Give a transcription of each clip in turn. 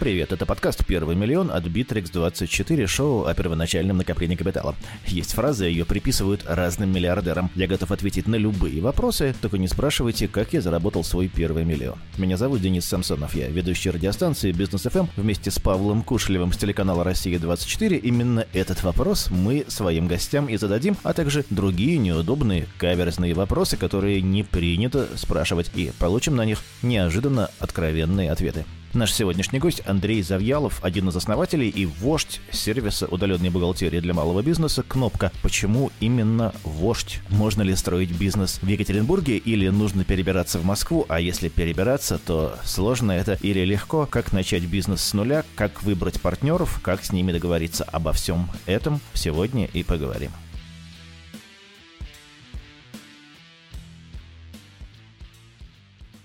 Привет, это подкаст «Первый миллион» от Bittrex24, шоу о первоначальном накоплении капитала. Есть фраза, ее приписывают разным миллиардерам. Я готов ответить на любые вопросы, только не спрашивайте, как я заработал свой первый миллион. Меня зовут Денис Самсонов, я ведущий радиостанции Бизнес ФМ вместе с Павлом Кушлевым с телеканала «Россия-24». Именно этот вопрос мы своим гостям и зададим, а также другие неудобные, каверзные вопросы, которые не принято спрашивать, и получим на них неожиданно откровенные ответы. Наш сегодняшний гость Андрей Завьялов, один из основателей и вождь сервиса удаленной бухгалтерии для малого бизнеса «Кнопка». Почему именно вождь? Можно ли строить бизнес в Екатеринбурге или нужно перебираться в Москву? А если перебираться, то сложно это или легко? Как начать бизнес с нуля? Как выбрать партнеров? Как с ними договориться? Обо всем этом сегодня и поговорим.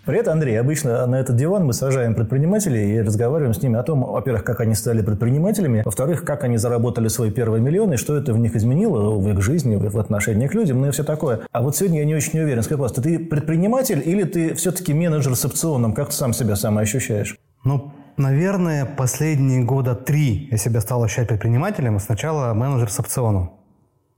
Привет, Андрей. Обычно на этот диван мы сажаем предпринимателей и разговариваем с ними о том, во-первых, как они стали предпринимателями, во-вторых, как они заработали свой первый миллион и что это в них изменило в их жизни, в отношении к людям, ну и все такое. А вот сегодня я не очень уверен. Скажи, пожалуйста, ты предприниматель или ты все-таки менеджер с опционом? Как ты сам себя сам ощущаешь? Ну, наверное, последние года три я себя стал ощущать предпринимателем, сначала менеджер с опционом.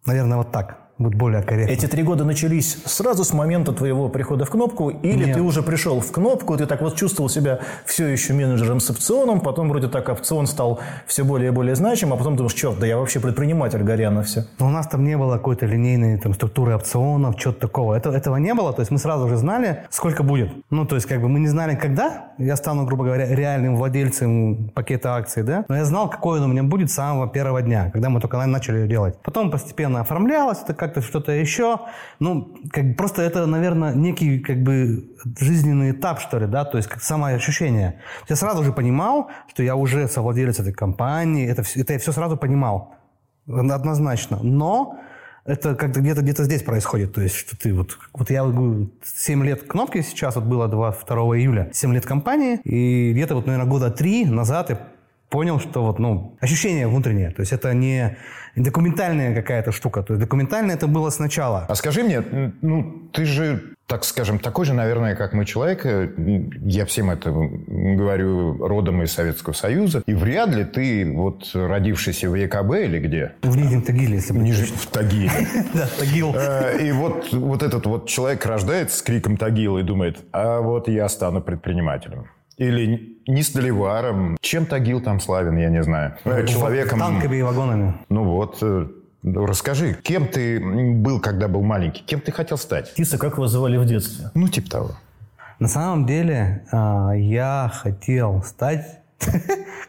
Наверное, вот так будет более корректно. Эти три года начались сразу с момента твоего прихода в кнопку, или Нет. ты уже пришел в кнопку, ты так вот чувствовал себя все еще менеджером с опционом, потом вроде так опцион стал все более и более значим, а потом думаешь, черт, да я вообще предприниматель, горяно все. Но у нас там не было какой-то линейной там, структуры опционов, чего-то такого. Это, этого не было, то есть мы сразу уже знали, сколько будет. Ну, то есть как бы мы не знали, когда я стану, грубо говоря, реальным владельцем пакета акций, да, но я знал, какой он у меня будет с самого первого дня, когда мы только начали ее делать. Потом постепенно оформлялось это как-то что-то еще. Ну, как просто это, наверное, некий как бы жизненный этап, что ли, да, то есть как самоощущение. Я сразу же понимал, что я уже совладелец этой компании, это, всё- это я все сразу понимал, однозначно. Но это как-то где-то где здесь происходит. То есть, что ты вот... Вот я вот говорю, 7 лет кнопки сейчас, вот было 22 июля, 7 лет компании, и где-то вот, наверное, года три назад я понял, что вот, ну, ощущение внутреннее. То есть это не документальная какая-то штука. То есть документально это было сначала. А скажи мне, ну, ты же, так скажем, такой же, наверное, как мы человек. э, Я всем это говорю родом из Советского Союза. И вряд ли ты, вот, родившийся в ЕКБ или где? В Нижнем Тагиле, если бы... Ниже в Тагиле. Да, Тагил. Э, И вот, вот этот вот человек рождается с криком Тагила и думает, а вот я стану предпринимателем. Или не столиваром. Чем Тагил там славен, я не знаю. Э, Человеком... Танками и вагонами. Ну вот, э, ну, расскажи, кем ты был, когда был маленький? Кем ты хотел стать? Тиса, как вас звали в детстве? Ну, типа того. На самом деле а, я хотел стать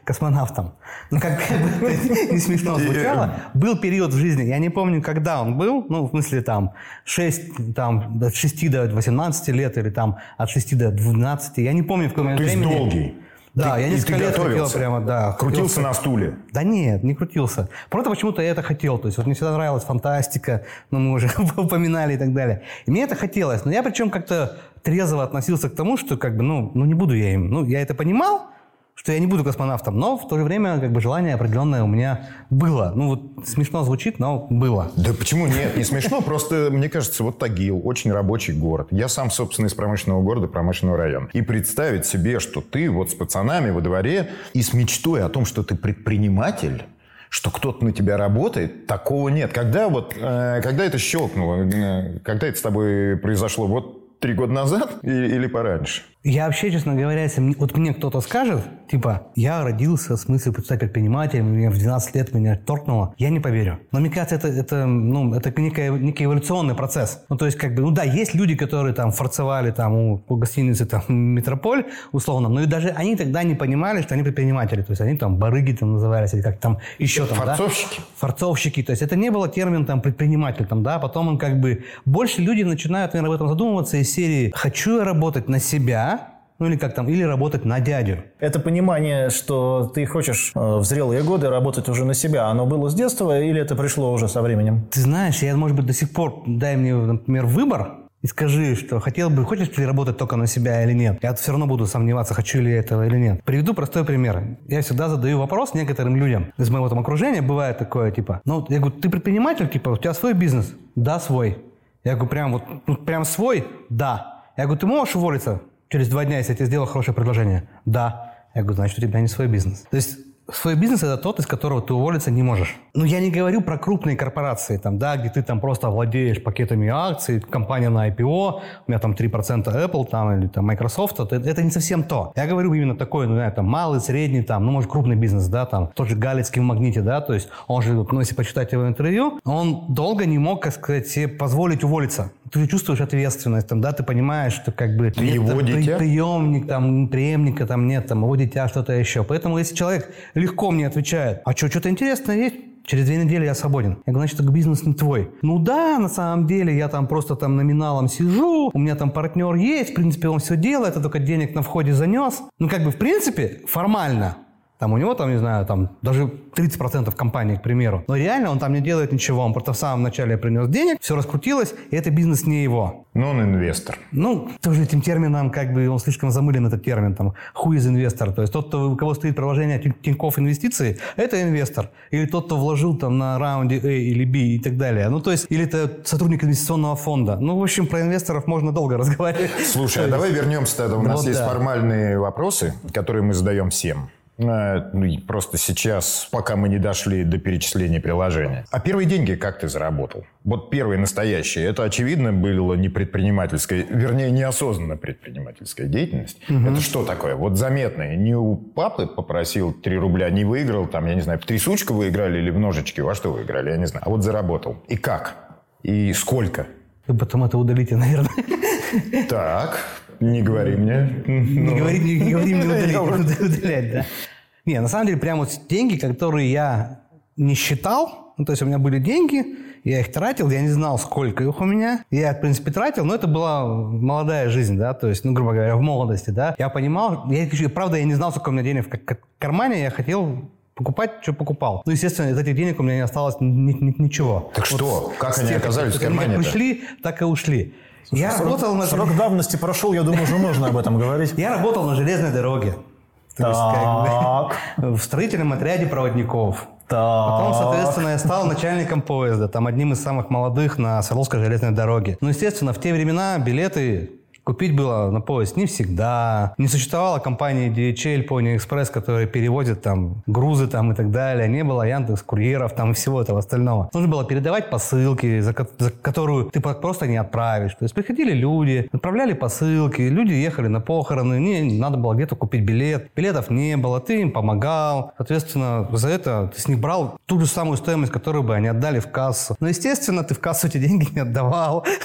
космонавтом. Ну, как бы не смешно звучало. Был период в жизни, я не помню, когда он был, ну, в смысле, там, 6, там, от 6 до 18 лет или там от 6 до 12, я не помню, в какой момент То есть долгий. Да, Ты- я несколько лет хотел прямо, да. Крутился хотел на стуле. да нет, не крутился. Просто почему-то я это хотел. То есть вот мне всегда нравилась фантастика, ну мы уже упоминали и так далее. И мне это хотелось. Но я причем как-то трезво относился к тому, что как бы, ну, ну не буду я им. Ну, я это понимал, что я не буду космонавтом, но в то же время как бы желание определенное у меня было. Ну вот смешно звучит, но было. Да почему нет? Не смешно, просто, мне кажется, вот Тагил, очень рабочий город. Я сам, собственно, из промышленного города, промышленного района. И представить себе, что ты вот с пацанами во дворе и с мечтой о том, что ты предприниматель, что кто-то на тебя работает, такого нет. Когда вот, э, когда это щелкнуло, э, когда это с тобой произошло? Вот три года назад и- или пораньше? Я вообще, честно говоря, если мне- вот мне кто-то скажет, типа, я родился с мыслью стать предпринимателем, мне в 12 лет меня торкнуло, я не поверю. Но мне кажется, это, это, ну, это некий, некий эволюционный процесс. Ну, то есть, как бы, ну да, есть люди, которые там форцевали там у, у гостиницы там Метрополь, условно, но и даже они тогда не понимали, что они предприниматели. То есть, они там барыги там назывались, или как там еще там, да? Форцовщики? форцовщики. То есть это не было термин там предприниматель, там, да, потом он как бы... Больше люди начинают, наверное, об этом задумываться из серии «хочу я работать на себя», ну или как там, или работать на дядю. Это понимание, что ты хочешь э, в зрелые годы работать уже на себя, оно было с детства или это пришло уже со временем? Ты знаешь, я, может быть, до сих пор, дай мне, например, выбор, и скажи, что хотел бы, хочешь ли работать только на себя или нет. Я все равно буду сомневаться, хочу ли я этого или нет. Приведу простой пример. Я всегда задаю вопрос некоторым людям из моего там окружения. Бывает такое, типа, ну, я говорю, ты предприниматель, типа, у тебя свой бизнес? Да, свой. Я говорю, прям вот, ну, прям свой? Да. Я говорю, ты можешь уволиться через два дня, если я тебе сделал хорошее предложение? Да. Я говорю, значит, у тебя не свой бизнес. То есть Свой бизнес – это тот, из которого ты уволиться не можешь. Ну, я не говорю про крупные корпорации, там, да, где ты там просто владеешь пакетами акций, компания на IPO, у меня там 3% Apple там, или там Microsoft, это, это не совсем то. Я говорю именно такой, ну, знаю, там, малый, средний, там, ну, может, крупный бизнес, да, там, тот же Галицкий в Магните, да, то есть он же, ну, если почитать его интервью, он долго не мог, как сказать, себе позволить уволиться. Ты чувствуешь ответственность, там, да, ты понимаешь, что как бы... Его нет, дитя? Приемник, там, преемника там нет, там, его дитя, что-то еще. Поэтому, если человек легко мне отвечает, а что, что-то интересное есть? Через две недели я свободен. Я говорю, значит, бизнес не твой. Ну да, на самом деле, я там просто там номиналом сижу, у меня там партнер есть, в принципе, он все делает, я только денег на входе занес. Ну, как бы, в принципе, формально там у него, там, не знаю, там даже 30% компании, к примеру. Но реально он там не делает ничего. Он просто в самом начале принес денег, все раскрутилось, и это бизнес не его. Но он инвестор. Ну, тоже этим термином, как бы, он слишком замылен, этот термин, там, who is инвестор. То есть тот, кто, у кого стоит приложение Тинькофф инвестиции, это инвестор. Или тот, кто вложил там на раунде A или B и так далее. Ну, то есть, или это сотрудник инвестиционного фонда. Ну, в общем, про инвесторов можно долго разговаривать. Слушай, а давай вернемся тогда. У нас Вот есть да. формальные вопросы, которые мы задаем всем. Э, ну, и Просто сейчас, пока мы не дошли до перечисления приложения. А первые деньги как ты заработал? Вот первые настоящие. Это, очевидно, было не предпринимательская, вернее, неосознанно предпринимательская деятельность. Это что такое? Вот заметное. Не у папы попросил 3 рубля, не выиграл, там, я не знаю, в трясучку вы играли или в ножички, во что вы играли, я не знаю. А вот заработал. И как? И сколько? Вы потом это удалите, наверное. Так, не говори мне. Не Ну, говори, не, не говори мне удалять, удалять, да. Не, на самом деле, прям вот деньги, которые я не считал, ну, то есть у меня были деньги, я их тратил, я не знал, сколько их у меня. Я, в принципе, тратил, но это была молодая жизнь, да, то есть, ну, грубо говоря, в молодости, да. Я понимал, я, правда, я не знал, сколько у меня денег в кармане, я хотел покупать, что покупал. Ну, естественно, из этих денег у меня не осталось ни- ни- ничего. Так что? Как они тех- оказались в они как пришли, так и ушли. Я Срок- работал на Срок давности прошел, я думаю, уже можно об этом говорить. я работал на железной дороге. Бы, в строительном отряде проводников. Потом, соответственно, я стал начальником поезда, там одним из самых молодых на Свердловской железной дороге. Ну, естественно, в те времена билеты купить было на поезд не всегда. Не существовало компании DHL, Pony Express, которые перевозят там грузы там и так далее. Не было Яндекс, курьеров там и всего этого остального. Нужно было передавать посылки, за, ко- за которую ты просто не отправишь. То есть приходили люди, отправляли посылки, люди ехали на похороны, не, надо было где-то купить билет. Билетов не было, ты им помогал. Соответственно, за это ты с них брал ту же самую стоимость, которую бы они отдали в кассу. Но, естественно, ты в кассу эти деньги не отдавал.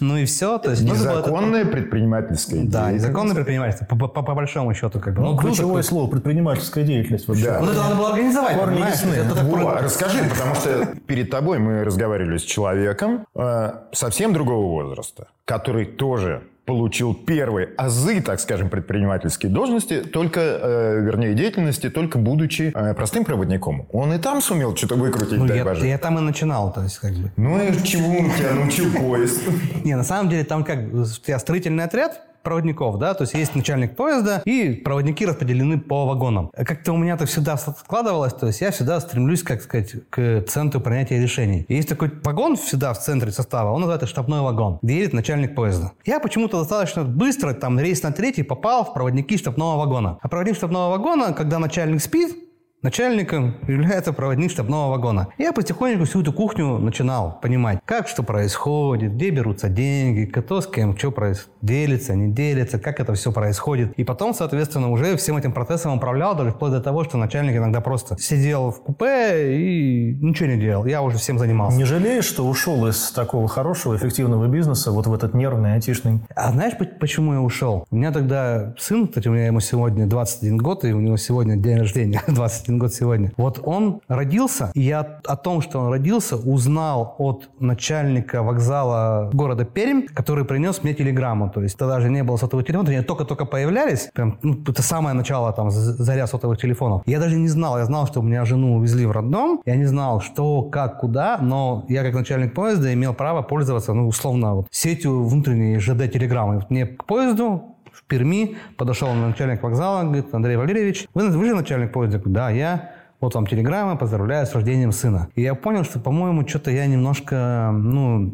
Ну и все. То есть нужно это- Незаконная предпринимательская Да, деятельность. незаконное предпринимательство, по, по- по большому счету. Как бы. Ну, Ну, ключевое круто. слово предпринимательская деятельность вообще. Да. Вот это надо было организовать, Корни ясны. Это так Во, про- расскажи, потому что перед тобой мы разговаривали с человеком э, совсем другого возраста, который тоже получил первые азы, так скажем, предпринимательской должности, только, э, вернее, деятельности, только будучи э, простым проводником. Он и там сумел что-то выкрутить, Ну, я, я там и начинал, то есть как бы. Ну и чему он тебя научил поезд? Не, на самом деле там как, у тебя строительный отряд, проводников, да, то есть есть начальник поезда, и проводники распределены по вагонам. Как-то у меня это всегда складывалось, то есть я всегда стремлюсь, как сказать, к центру принятия решений. И есть такой вагон всегда в центре состава, он называется штабной вагон, где едет начальник поезда. Я почему-то достаточно быстро, там, рейс на третий попал в проводники штабного вагона. А проводник штабного вагона, когда начальник спит, Начальником является проводник штабного вагона. Я потихоньку всю эту кухню начинал понимать, как что происходит, где берутся деньги, кто с кем что проис- делится, не делится, как это все происходит. И потом, соответственно, уже всем этим процессом управлял, даже вплоть до того, что начальник иногда просто сидел в купе и ничего не делал. Я уже всем занимался. Не жалеешь, что ушел из такого хорошего, эффективного бизнеса вот в этот нервный, айтишный? А знаешь, по- почему я ушел? У меня тогда сын, кстати, у меня ему сегодня 21 год, и у него сегодня день рождения, 21 год сегодня. Вот он родился, и я о том, что он родился, узнал от начальника вокзала города Пермь, который принес мне телеграмму. То есть тогда же не было сотового телефона, они только-только появлялись. Прям, ну, это самое начало, там, заря сотовых телефонов. Я даже не знал, я знал, что у меня жену увезли в роддом, я не знал, что, как, куда, но я как начальник поезда имел право пользоваться, ну, условно, вот, сетью внутренней ЖД-телеграммы. Вот Мне к поезду в Перми подошел начальник вокзала, говорит, Андрей Валерьевич, вы, вы же начальник поезда? Говорю, да, я. Вот вам телеграмма, поздравляю с рождением сына. И я понял, что, по-моему, что-то я немножко, ну,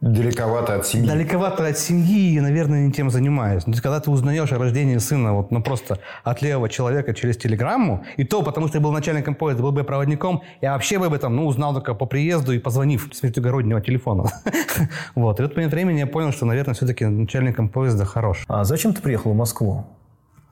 Далековато от семьи. Далековато от семьи и, наверное, не тем занимаюсь. Есть, когда ты узнаешь о рождении сына вот, ну, просто от левого человека через телеграмму, и то потому, что я был начальником поезда, был бы проводником, я вообще бы об этом ну, узнал только по приезду и позвонив с междугороднего телефона. Вот. И в этот момент времени я понял, что, наверное, все-таки начальником поезда хорош. А зачем ты приехал в Москву?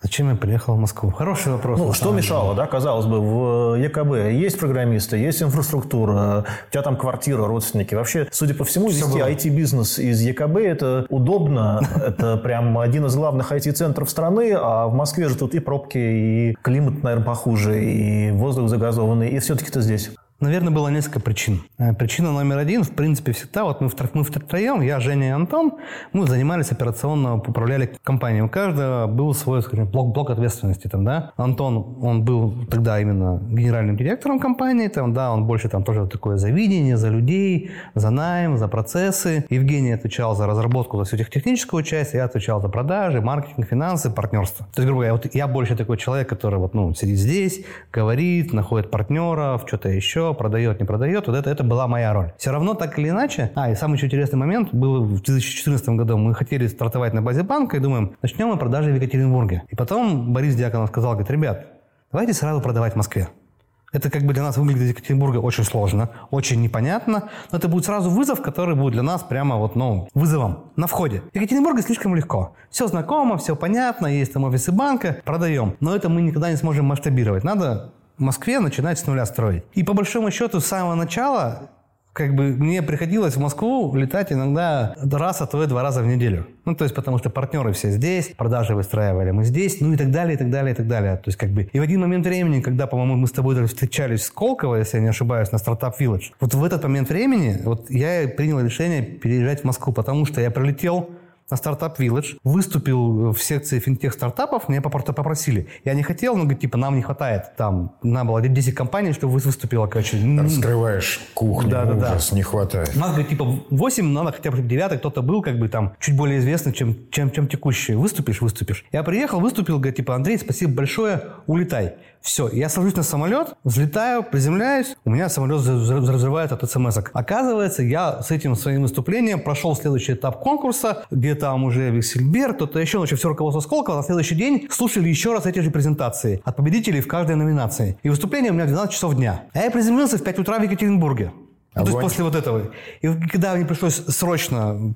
Зачем я приехал в Москву? Хороший вопрос. Ну, что мешало, да, казалось бы, в ЕКБ есть программисты, есть инфраструктура, у тебя там квартира, родственники. Вообще, судя по всему, вести IT-бизнес из ЕКБ – это удобно, это прям один из главных IT-центров страны, а в Москве же тут и пробки, и климат, наверное, похуже, и воздух загазованный, и все-таки ты здесь. Наверное, было несколько причин. Э, причина номер один, в принципе, всегда, вот мы, мы втроем, я, Женя и Антон, мы занимались операционно, управляли компанией. У каждого был свой, скажем, блок, блок ответственности. Там, да? Антон, он был тогда именно генеральным директором компании, там, да, он больше там тоже такое за видение, за людей, за найм, за процессы. Евгений отвечал за разработку, за всю техническую часть, я отвечал за продажи, маркетинг, финансы, партнерство. То есть, грубо говоря, вот я больше такой человек, который вот, ну, сидит здесь, говорит, находит партнеров, что-то еще, продает, не продает, вот это, это была моя роль. Все равно, так или иначе, а, и самый еще интересный момент был в 2014 году, мы хотели стартовать на базе банка и думаем, начнем мы продажи в Екатеринбурге. И потом Борис Дьяконов сказал, говорит, ребят, давайте сразу продавать в Москве. Это как бы для нас выглядит из Екатеринбурга очень сложно, очень непонятно, но это будет сразу вызов, который будет для нас прямо вот, ну, вызовом на входе. В слишком легко. Все знакомо, все понятно, есть там офисы банка, продаем. Но это мы никогда не сможем масштабировать. Надо в Москве начинать с нуля строить. И по большому счету с самого начала как бы мне приходилось в Москву летать иногда раз, а то и два раза в неделю. Ну, то есть, потому что партнеры все здесь, продажи выстраивали мы здесь, ну и так далее, и так далее, и так далее. То есть, как бы... И в один момент времени, когда, по-моему, мы с тобой даже встречались в Сколково, если я не ошибаюсь, на стартап Village, вот в этот момент времени вот я принял решение переезжать в Москву, потому что я прилетел на стартап Village, выступил в секции финтех стартапов, меня попросили. Я не хотел, но говорит, типа, нам не хватает. Там, надо было 10 компаний, чтобы выступила, короче. Раскрываешь кухню, да, да, ужас, да. не хватает. Надо, говорит, типа, 8, надо хотя бы 9, кто-то был, как бы, там, чуть более известный, чем, чем, чем текущий. Выступишь, выступишь. Я приехал, выступил, говорит, типа, Андрей, спасибо большое, улетай. Все, я сажусь на самолет, взлетаю, приземляюсь, у меня самолет взрывает от смс -ок. Оказывается, я с этим своим выступлением прошел следующий этап конкурса, где там уже Вексельбер, кто-то еще, значит, все руководство Сколково на следующий день слушали еще раз эти же презентации от победителей в каждой номинации. И выступление у меня в 12 часов дня. А я приземлился в 5 утра в Екатеринбурге. Ну, то есть после вот этого. И когда мне пришлось срочно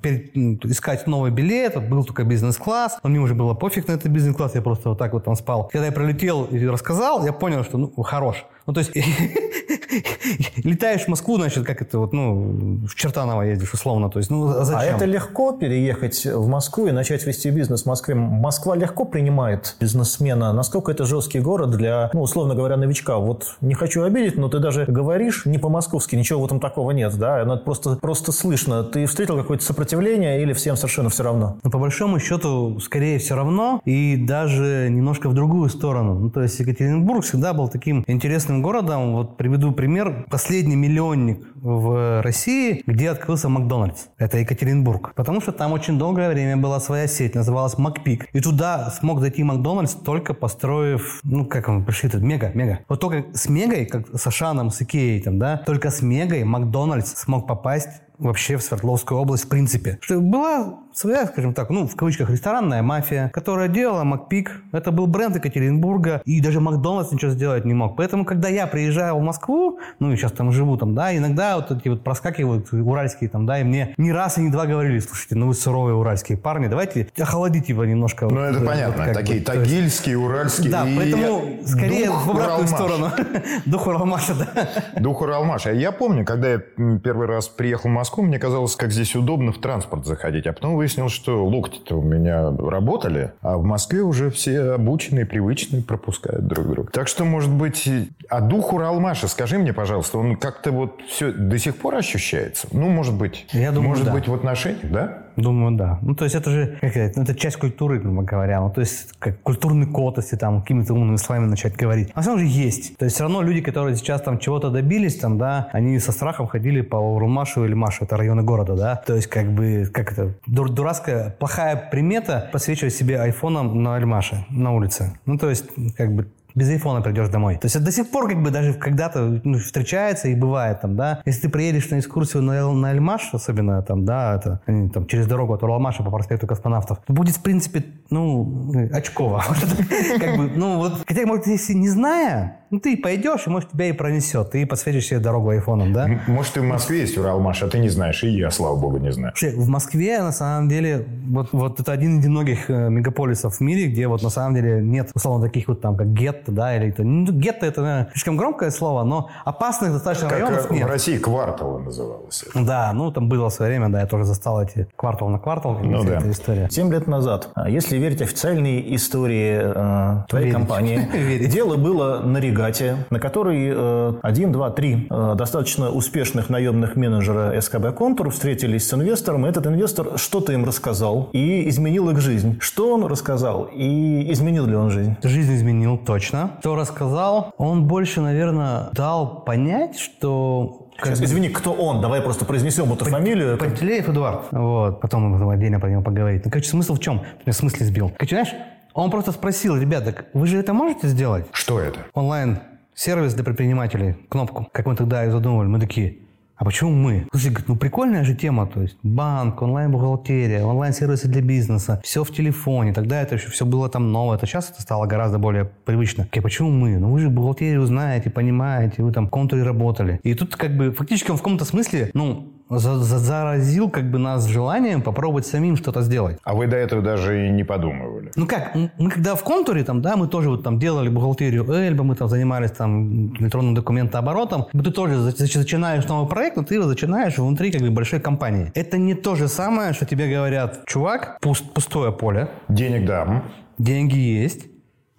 искать новый билет, был только бизнес-класс, но мне уже было пофиг на этот бизнес-класс, я просто вот так вот там спал. Когда я пролетел и рассказал, я понял, что ну, хорош. Ну, то есть, летаешь в Москву, значит, как это вот, ну, в Чертаново ездишь, условно. То есть, ну, а зачем? А это легко переехать в Москву и начать вести бизнес в Москве? Москва легко принимает бизнесмена? Насколько это жесткий город для, ну, условно говоря, новичка? Вот не хочу обидеть, но ты даже говоришь не по-московски, ничего в этом такого нет, да? Это просто, просто слышно. Ты встретил какое-то сопротивление или всем совершенно все равно? Ну, по большому счету, скорее все равно и даже немножко в другую сторону. Ну, то есть Екатеринбург всегда был таким интересным городом. Вот приведу пример. Последний миллионник в России, где открылся Макдональдс. Это Екатеринбург. Потому что там очень долгое время была своя сеть, называлась Макпик. И туда смог зайти Макдональдс только построив, ну, как он пришли тут, Мега, Мега. Вот только с Мегой, как с Ашаном, с Икеей, там, да, только с Мегой Макдональдс смог попасть вообще в Свердловскую область в принципе. Что была своя, скажем так, ну, в кавычках, ресторанная мафия, которая делала Макпик. Это был бренд Екатеринбурга, и даже Макдональдс ничего сделать не мог. Поэтому, когда я приезжаю в Москву, ну, и сейчас там живу там, да, иногда вот эти вот проскакивают уральские там, да, и мне ни раз и ни два говорили, слушайте, ну вы суровые уральские парни, давайте охладите его немножко. Ну, это вот, понятно, вот, такие бы, тагильские, уральские. Да, поэтому скорее в обратную сторону. Дух Уралмаша, да. Дух Уралмаша. Я помню, когда я первый раз приехал в Москву, мне казалось, как здесь удобно в транспорт заходить, а потом выяснилось, что локти-то у меня работали, а в Москве уже все обученные, привычные пропускают друг друга. Так что, может быть, а дух Уралмаша, скажи мне, пожалуйста, он как-то вот все до сих пор ощущается? Ну, может быть, Я думаю, может да. быть в отношениях, да? Думаю, да. Ну, то есть это же, как сказать, ну, это часть культуры, грубо говоря. Ну, то есть как культурный код, если там какими-то умными словами начать говорить. А самом же есть. То есть все равно люди, которые сейчас там чего-то добились, там, да, они со страхом ходили по Урмашу или Машу, это районы города, да. То есть как бы, как это, дур дурацкая, плохая примета посвечивать себе айфоном на Альмаше, на улице. Ну, то есть как бы без айфона придешь домой. То есть это до сих пор как бы даже когда-то ну, встречается и бывает там, да. Если ты приедешь на экскурсию на, на Альмаш, особенно там, да, это там через дорогу от Уралмаша по проспекту космонавтов, будет, в принципе, ну, очково. Как бы, ну, вот, хотя, может, если не зная, ну, ты пойдешь, и, может, тебя и пронесет. Ты подсветишь себе дорогу айфоном, да? Может, и в Москве есть Уралмаш, а ты не знаешь, и я, слава богу, не знаю. Вообще, в Москве, на самом деле, вот, вот это один из немногих э, мегаполисов в мире, где вот на самом деле нет, условно, таких вот там, как гетто, да, или это, ну, гетто это, наверное, слишком громкое слово, но опасных достаточно как районов э, нет. в России кварталы называлось. это. Да, ну, там было в свое время, да, я тоже застал эти квартал на квартал, Ну да. эта история. Семь лет назад, а если верить официальной истории э, твоей Верить. компании, Верить. дело было на регате, на которой э, один, два, три э, достаточно успешных наемных менеджера СКБ «Контур» встретились с инвестором, и этот инвестор что-то им рассказал и изменил их жизнь. Что он рассказал и изменил ли он жизнь? Жизнь изменил точно. Кто рассказал, он больше, наверное, дал понять, что... как Сейчас, извини, кто он? Давай просто произнесем эту фамилию. Пантелеев Эдуард. Вот. Потом мы будем отдельно про него поговорить. Ну, короче, смысл в чем? В смысле сбил. Короче, знаешь, он просто спросил, ребята, вы же это можете сделать? Что это? Онлайн-сервис для предпринимателей, кнопку, как мы тогда и задумывали. Мы такие, а почему мы? Слушай, ну прикольная же тема, то есть банк, онлайн-бухгалтерия, онлайн-сервисы для бизнеса, все в телефоне. Тогда это еще все было там новое, это сейчас это стало гораздо более привычно. Окей, почему мы? Ну вы же бухгалтерию знаете, понимаете, вы там в контуре работали. И тут как бы фактически он в каком-то смысле, ну, за- за- заразил как бы нас желанием попробовать самим что-то сделать. А вы до этого даже и не подумывали. Ну как, мы когда в контуре там, да, мы тоже вот там делали бухгалтерию Эльба, мы там занимались там электронным документооборотом. Ты тоже начинаешь новый проект, но ты его начинаешь внутри как бы большой компании. Это не то же самое, что тебе говорят, чувак, пуст- пустое поле, Денег дам. деньги есть,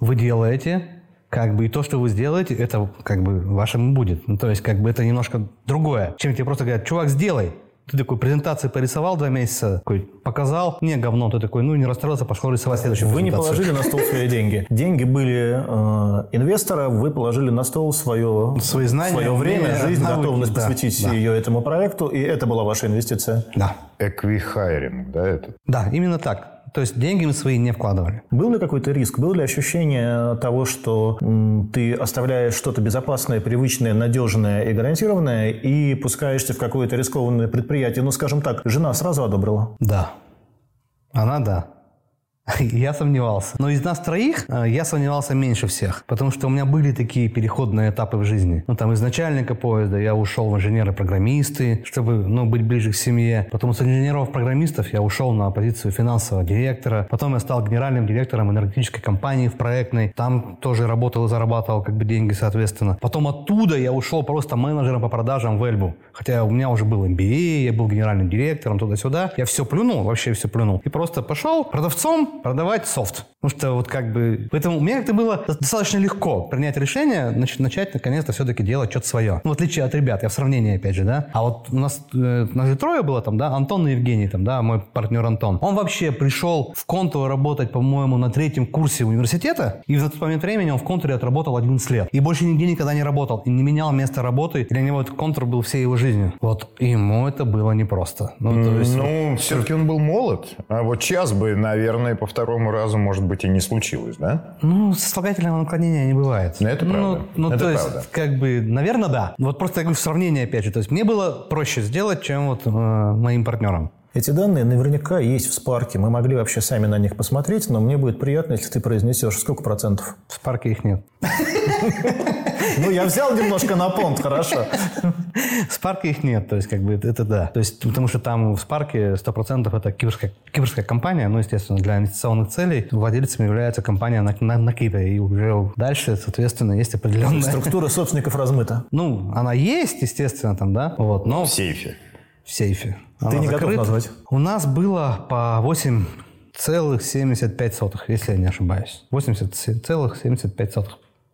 вы делаете, как бы и то, что вы сделаете, это как бы вашим будет. Ну, то есть как бы это немножко другое, чем тебе просто говорят, чувак, сделай. Ты такой презентации порисовал два месяца, такой показал, не говно, ты такой, ну не расстроился, пошел рисовать следующую Вы не положили на стол свои деньги. Деньги были э, инвестора, вы положили на стол свое, Свои знания, свое время, жизнь, навыки, готовность да, посвятить да. ее этому проекту, и это была ваша инвестиция. Да. Эквихайринг, да, это? Да, именно так. То есть деньги мы свои не вкладывали. Был ли какой-то риск? Было ли ощущение того, что м, ты оставляешь что-то безопасное, привычное, надежное и гарантированное и пускаешься в какое-то рискованное предприятие? Ну, скажем так, жена сразу одобрила. Да. Она да. Я сомневался. Но из нас троих э, я сомневался меньше всех. Потому что у меня были такие переходные этапы в жизни. Ну, там из начальника поезда я ушел в инженеры-программисты, чтобы ну, быть ближе к семье. Потом с инженеров-программистов я ушел на позицию финансового директора. Потом я стал генеральным директором энергетической компании в проектной. Там тоже работал и зарабатывал как бы деньги, соответственно. Потом оттуда я ушел просто менеджером по продажам в Эльбу. Хотя у меня уже был MBA, я был генеральным директором туда-сюда. Я все плюнул, вообще все плюнул. И просто пошел продавцом продавать софт. Потому что вот как бы... Поэтому мне это было достаточно легко принять решение, нач- начать наконец-то все-таки делать что-то свое. Ну, в отличие от ребят, я в сравнении, опять же, да. А вот у нас, э, нас же трое было там, да, Антон и Евгений там, да, мой партнер Антон. Он вообще пришел в контур работать, по-моему, на третьем курсе университета, и в этот момент времени он в контуре отработал 11 лет. И больше нигде никогда не работал, и не менял место работы. И для него этот контур был всей его жизнью. Вот ему это было непросто. Ну, то есть... Ну, все-таки он был молод. А вот сейчас бы, наверное, по второму разу, может быть, и не случилось, да? Ну, сослагательного наклонения не бывает. Ну, это правда. Ну, ну, Это то есть, правда. как бы, наверное, да. Вот просто я говорю, в сравнении, опять же. То есть, мне было проще сделать, чем вот э, моим партнерам. Эти данные наверняка есть в Спарке. Мы могли вообще сами на них посмотреть, но мне будет приятно, если ты произнесешь сколько процентов. В парке их нет. Ну, я взял немножко на понт, хорошо. В Спарке их нет, то есть, как бы, это, да. То есть, потому что там в Спарке 100% это кипрская, кипрская компания, ну, естественно, для инвестиционных целей владельцем является компания на, на, на Кипре. И уже дальше, соответственно, есть определенная... Структура собственников размыта. Ну, она есть, естественно, там, да, вот, но В сейфе. в сейфе. Ты Она не готов закрыта. назвать? У нас было по 8,75, если я не ошибаюсь. 80,75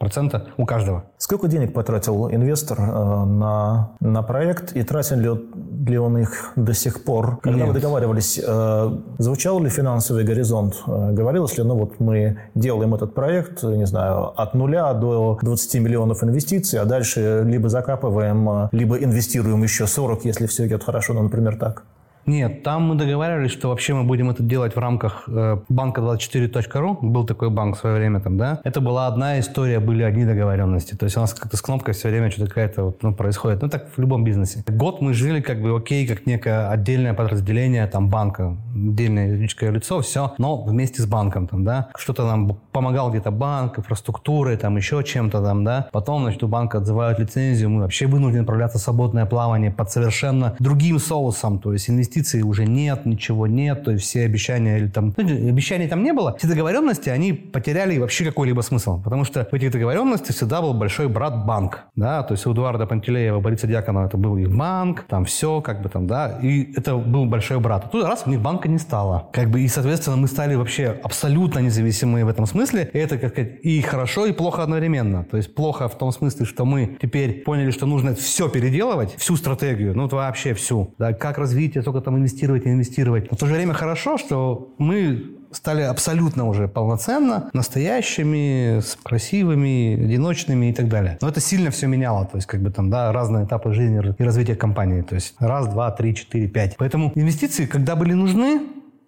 процента у каждого. Сколько денег потратил инвестор э, на, на проект и тратил ли, он- ли он их до сих пор? Когда вы Нет. договаривались, э, звучал ли финансовый горизонт? Э, говорилось ли, ну вот мы делаем этот проект, не знаю, от нуля до 20 миллионов инвестиций, а дальше либо закапываем, э, либо инвестируем еще 40, если все идет хорошо, ну, например, так. Нет, там мы договаривались, что вообще мы будем это делать в рамках э, банка 24.ru. Был такой банк в свое время там, да. Это была одна история, были одни договоренности. То есть у нас как-то с кнопкой все время что-то какая-то вот, ну, происходит. Ну, так в любом бизнесе. Год мы жили как бы окей, как некое отдельное подразделение там банка, отдельное юридическое лицо, все, но вместе с банком там, да. Что-то нам помогал где-то банк, инфраструктурой, там еще чем-то там, да. Потом, значит, у банка отзывают лицензию, мы вообще вынуждены отправляться в свободное плавание под совершенно другим соусом, то есть инвестиций уже нет, ничего нет, то есть все обещания или там, ну, обещаний там не было, все договоренности, они потеряли вообще какой-либо смысл, потому что в этих договоренностях всегда был большой брат банк, да, то есть у Эдуарда Пантелеева, Бориса Дьяконова это был их банк, там все, как бы там, да, и это был большой брат. Тут раз у них банка не стало, как бы, и, соответственно, мы стали вообще абсолютно независимые в этом смысле, и это, как сказать, и хорошо, и плохо одновременно, то есть плохо в том смысле, что мы теперь поняли, что нужно все переделывать, всю стратегию, ну, вообще всю, да, как развитие, только там инвестировать инвестировать. Но в то же время хорошо, что мы стали абсолютно уже полноценно, настоящими, с красивыми, одиночными и так далее. Но это сильно все меняло, то есть как бы там, да, разные этапы жизни и развития компании, то есть раз, два, три, четыре, пять. Поэтому инвестиции, когда были нужны,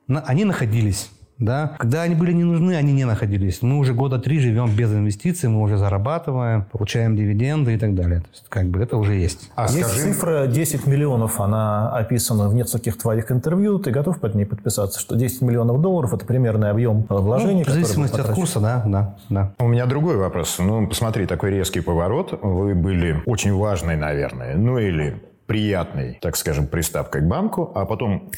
они находились. Да? Когда они были не нужны, они не находились. Мы уже года три живем без инвестиций, мы уже зарабатываем, получаем дивиденды и так далее. То есть, как бы это уже есть. А есть скажи... цифра 10 миллионов, она описана в нескольких твоих интервью. Ты готов под ней подписаться, что 10 миллионов долларов – это примерный объем вложений? Ну, в зависимости от курса, да, да, да. У меня другой вопрос. Ну, посмотри, такой резкий поворот. Вы были очень важной, наверное, ну или приятной, так скажем, приставкой к банку, а потом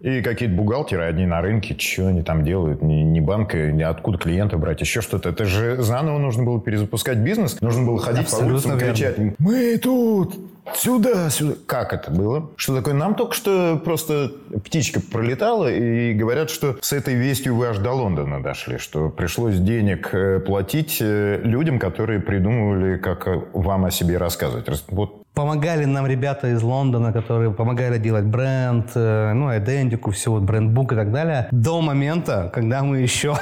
и какие-то бухгалтеры одни на рынке, что они там делают, ни, ни банка, ни откуда клиента брать, еще что-то. Это же заново нужно было перезапускать бизнес, нужно было ходить Абсолютно по улицам и кричать, мы тут, сюда, сюда. Как это было? Что такое? Нам только что просто птичка пролетала, и говорят, что с этой вестью вы аж до Лондона дошли, что пришлось денег э, платить э, людям, которые придумывали, как э, вам о себе рассказывать. Вот Помогали нам ребята из Лондона, которые помогали делать бренд, ну, идентику, все, вот брендбук и так далее, до момента, когда мы еще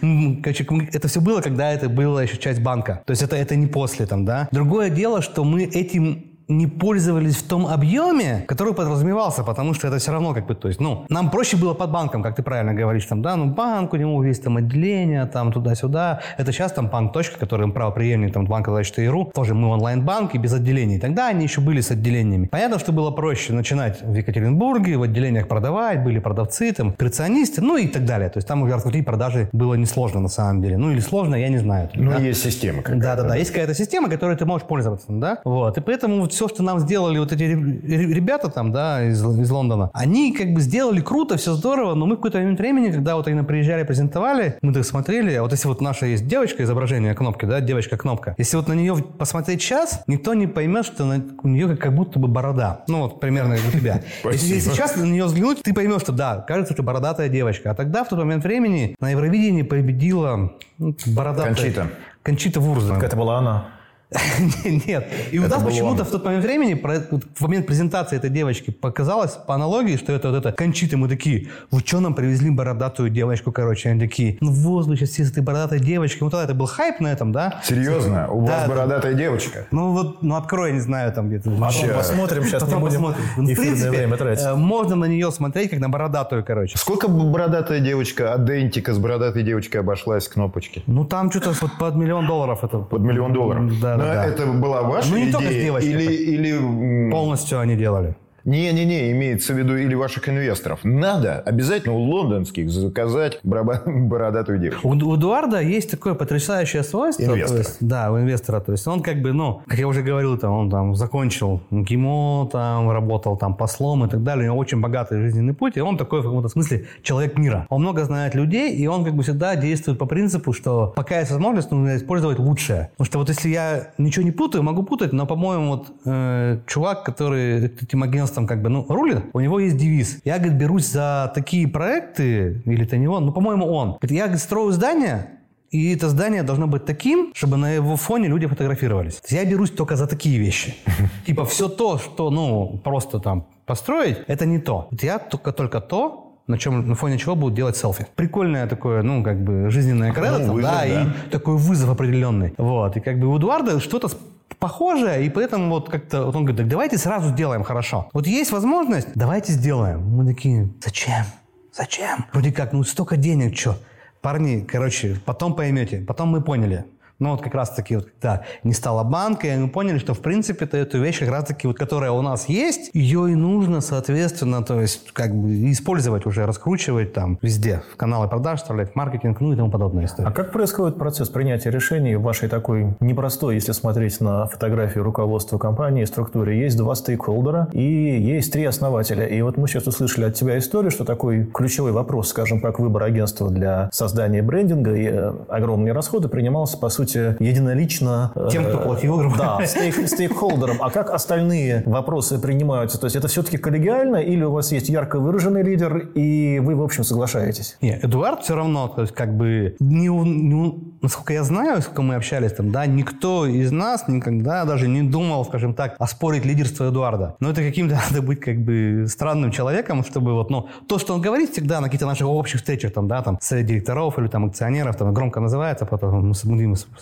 это все было, когда это была еще часть банка. То есть это, это не после там, да. Другое дело, что мы этим не пользовались в том объеме, который подразумевался, потому что это все равно как бы, то есть, ну, нам проще было под банком, как ты правильно говоришь, там, да, ну, банк, у него есть там отделение, там, туда-сюда. Это сейчас там банк точка, который правоприемник там банка 24.ру, тоже мы онлайн-банк и без отделений. Тогда они еще были с отделениями. Понятно, что было проще начинать в Екатеринбурге, в отделениях продавать, были продавцы, там, операционисты, ну и так далее. То есть там раскрутить продажи было несложно на самом деле. Ну или сложно, я не знаю. Ну, да? есть система какая-то. Да-да-да, есть какая-то система, которой ты можешь пользоваться, да, вот. И поэтому вот все, что нам сделали вот эти ребята там, да, из, из Лондона, они как бы сделали круто, все здорово, но мы в какой-то момент времени, когда вот они приезжали, презентовали, мы так смотрели, а вот если вот наша есть девочка, изображение кнопки, да, девочка-кнопка, если вот на нее посмотреть сейчас, никто не поймет, что на, у нее как, будто бы борода. Ну вот примерно как у тебя. Если сейчас на нее взглянуть, ты поймешь, что да, кажется, что бородатая девочка. А тогда в тот момент времени на Евровидении победила ну, бородатая... Кончита. Кончита Вурза. Это была она. Нет. И у нас почему-то в тот момент времени, в момент презентации этой девочки, показалось по аналогии, что это вот это кончиты. Мы такие, вы что нам привезли бородатую девочку, короче. Они такие, ну вот, вы сейчас с этой бородатой девочкой. Вот тогда это был хайп на этом, да? Серьезно? У вас бородатая девочка? Ну вот, ну открой, не знаю, там где-то. Потом посмотрим, сейчас не будем эфирное время тратить. Э, можно на нее смотреть, как на бородатую, короче. Сколько бородатая девочка, адентика с бородатой девочкой обошлась кнопочки? Ну там что-то под миллион долларов это. Под миллион долларов? Да, но да. это была ваша ну, не идея? Только или, или... Полностью они делали. Не-не-не, имеется в виду или ваших инвесторов. Надо обязательно у лондонских заказать бородатую девушку. У, у Эдуарда есть такое потрясающее свойство. Инвестора. есть, да, у инвестора. То есть он как бы, ну, как я уже говорил, там, он там закончил ГИМО, там, работал там послом и так далее. У него очень богатый жизненный путь. И он такой в каком-то смысле человек мира. Он много знает людей, и он как бы всегда действует по принципу, что пока есть возможность, нужно использовать лучшее. Потому что вот если я ничего не путаю, могу путать, но, по-моему, вот э, чувак, который этим там как бы, ну, рулит, у него есть девиз. Я, говорит, берусь за такие проекты, или это не он, ну, по-моему, он. Говорит, я, говорит, строю здание, и это здание должно быть таким, чтобы на его фоне люди фотографировались. Я берусь только за такие вещи. Типа все то, что, ну, просто там построить, это не то. Я только, только то, на чем на фоне чего будут делать селфи. Прикольное такое, ну, как бы жизненное кредо, ну, да, да, и такой вызов определенный. Вот. И как бы у Эдуарда что-то похожее, и поэтому вот как-то вот он говорит, так давайте сразу сделаем хорошо. Вот есть возможность, давайте сделаем. Мы такие, зачем? Зачем? Вроде как, ну столько денег, что? Парни, короче, потом поймете. Потом мы поняли. Ну, вот как раз-таки, вот, когда не стало банка, и мы поняли, что, в принципе, то эту вещь, как раз-таки, вот, которая у нас есть, ее и нужно, соответственно, то есть, как бы, использовать уже, раскручивать там везде, в каналы продаж, вставлять в маркетинг, ну и тому подобное. А как происходит процесс принятия решений в вашей такой непростой, если смотреть на фотографию руководства компании, структуре? Есть два стейкхолдера и есть три основателя. И вот мы сейчас услышали от тебя историю, что такой ключевой вопрос, скажем, как выбор агентства для создания брендинга и э, огромные расходы принимался, по сути, сути, единолично... Тем, кто платил, грубо Да, стейк, стейкхолдерам. А как остальные вопросы принимаются? То есть это все-таки коллегиально или у вас есть ярко выраженный лидер, и вы, в общем, соглашаетесь? Нет, Эдуард все равно, то есть как бы, не, не, насколько я знаю, сколько мы общались там, да, никто из нас никогда даже не думал, скажем так, оспорить лидерство Эдуарда. Но это каким-то надо быть как бы странным человеком, чтобы вот, ну, то, что он говорит всегда на каких-то наших общих встречах, там, да, там, с директоров или там акционеров, там, громко называется, потом мы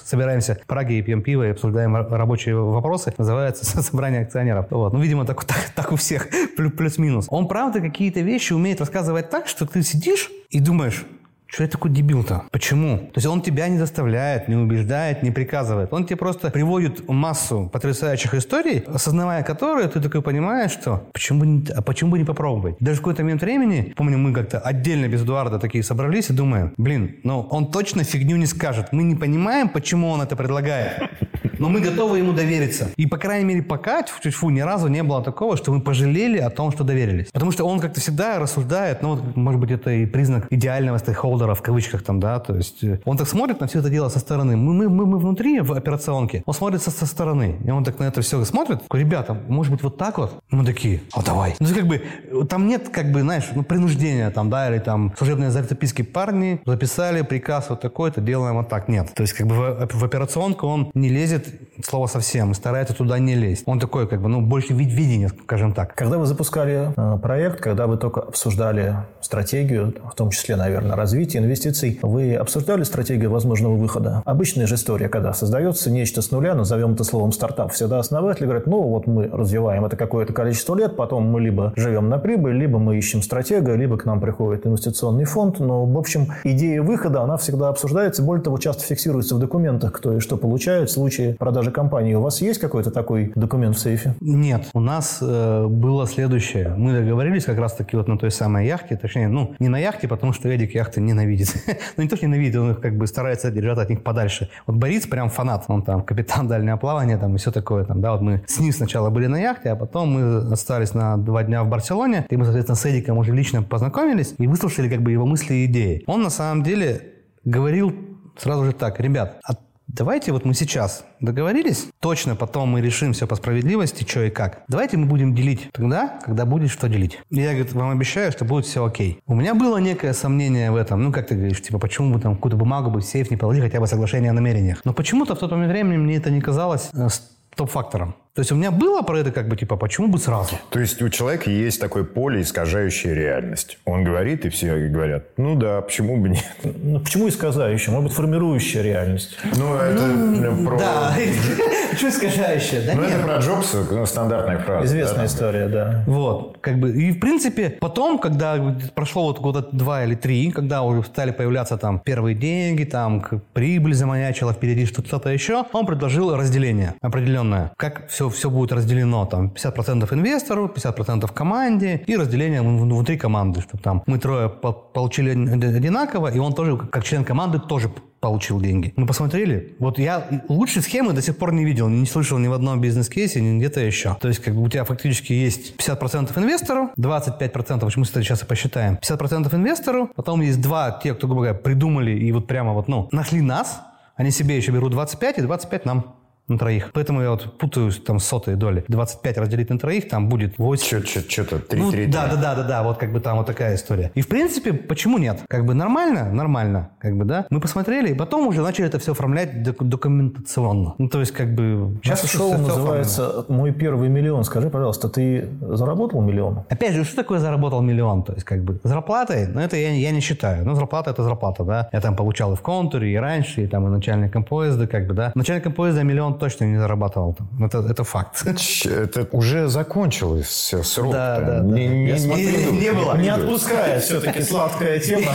собираемся в Праге и пьем пиво и обсуждаем рабочие вопросы. Называется собрание акционеров. Вот. Ну, видимо, так, так, так у всех, плюс-минус. Он, правда, какие-то вещи умеет рассказывать так, что ты сидишь и думаешь, что я такой дебил-то? Почему? То есть он тебя не заставляет, не убеждает, не приказывает. Он тебе просто приводит массу потрясающих историй, осознавая которые, ты такой понимаешь, что почему бы не, а почему бы не попробовать? Даже в какой-то момент времени, помню, мы как-то отдельно без Эдуарда такие собрались и думаем, блин, ну он точно фигню не скажет. Мы не понимаем, почему он это предлагает но мы готовы ему довериться. И, по крайней мере, пока, фу, ни разу не было такого, что мы пожалели о том, что доверились. Потому что он как-то всегда рассуждает, ну, может быть, это и признак идеального стейкхолдера в кавычках там, да, то есть э, он так смотрит на все это дело со стороны. Мы, мы, мы, мы внутри в операционке, он смотрит со, со стороны, и он так на это все смотрит, такой, ребята, может быть, вот так вот? Мы такие, а давай. Ну, как бы, там нет, как бы, знаешь, ну, принуждения там, да, или там служебные записки парни записали приказ вот такой-то, делаем вот так. Нет. То есть, как бы в, в операционку он не лезет слова совсем, старается туда не лезть. Он такой, как бы, ну, больше вид видения, скажем так. Когда вы запускали э, проект, когда вы только обсуждали стратегию, в том числе, наверное, развитие инвестиций, вы обсуждали стратегию возможного выхода? Обычная же история, когда создается нечто с нуля, назовем это словом стартап, всегда основатели говорят, ну, вот мы развиваем это какое-то количество лет, потом мы либо живем на прибыль, либо мы ищем стратега, либо к нам приходит инвестиционный фонд. Но, в общем, идея выхода, она всегда обсуждается, более того, часто фиксируется в документах, кто и что получает в случае продажи компании. У вас есть какой-то такой документ в сейфе? Нет. У нас э, было следующее. Мы договорились как раз-таки вот на той самой яхте, точнее, ну, не на яхте, потому что Эдик яхты ненавидит. ну, не то, что ненавидит, он как бы старается держать от них подальше. Вот Борис прям фанат. Он там капитан дальнего плавания там и все такое там, да, вот мы с ним сначала были на яхте, а потом мы остались на два дня в Барселоне, и мы, соответственно, с Эдиком уже лично познакомились и выслушали как бы его мысли и идеи. Он на самом деле говорил сразу же так, ребят, от Давайте вот мы сейчас договорились, точно потом мы решим все по справедливости, что и как. Давайте мы будем делить тогда, когда будет что делить. Я говорит, вам обещаю, что будет все окей. У меня было некое сомнение в этом. Ну, как ты говоришь, типа, почему бы там какую-то бумагу бы в сейф не положить, хотя бы соглашение о намерениях. Но почему-то в тот момент времени мне это не казалось э, топ-фактором. То есть у меня было про это как бы типа, почему бы сразу? То есть у человека есть такое поле, искажающее реальность. Он говорит, и все говорят, ну да, почему бы нет? Ну, почему искажающее? Может быть, формирующая реальность. Ну, это ну, про... Да, почему искажающая? Да ну, это про Джобса, ну, стандартная фраза. Известная история, да. Вот, как бы, и в принципе, потом, когда прошло вот года два или три, когда уже стали появляться там первые деньги, там прибыль замаячила впереди, что-то еще, он предложил разделение определенное. Как все все, будет разделено, там, 50% инвестору, 50% команде и разделение внутри команды, чтобы там мы трое получили одинаково, и он тоже, как член команды, тоже получил деньги. Мы посмотрели. Вот я лучшей схемы до сих пор не видел, не слышал ни в одном бизнес-кейсе, ни где-то еще. То есть, как бы у тебя фактически есть 50% инвестору, 25%, почему мы сейчас и посчитаем, 50% инвестору, потом есть два, те, кто, грубо говоря, придумали и вот прямо вот, ну, нашли нас, они себе еще берут 25, и 25 нам на троих. Поэтому я вот путаюсь там сотые доли. 25 разделить на троих, там будет 8. Что-то 3 ну, 3 да, да, да, да, да, вот как бы там вот такая история. И в принципе, почему нет? Как бы нормально? Нормально. Как бы, да. Мы посмотрели, и потом уже начали это все оформлять документационно. Ну, то есть, как бы... Сейчас шоу все называется оформлено. «Мой первый миллион». Скажи, пожалуйста, ты заработал миллион? Опять же, что такое заработал миллион? То есть, как бы, зарплатой, ну, это я, я не считаю. Ну, зарплата – это зарплата, да. Я там получал и в контуре, и раньше, и там и начальником поезда, как бы, да. Начальником поезда миллион он точно не зарабатывал. там. Это, это факт. Это уже закончилось срок. Да, да, да. Не, не- не не было. Не отпускает все-таки сладкая тема.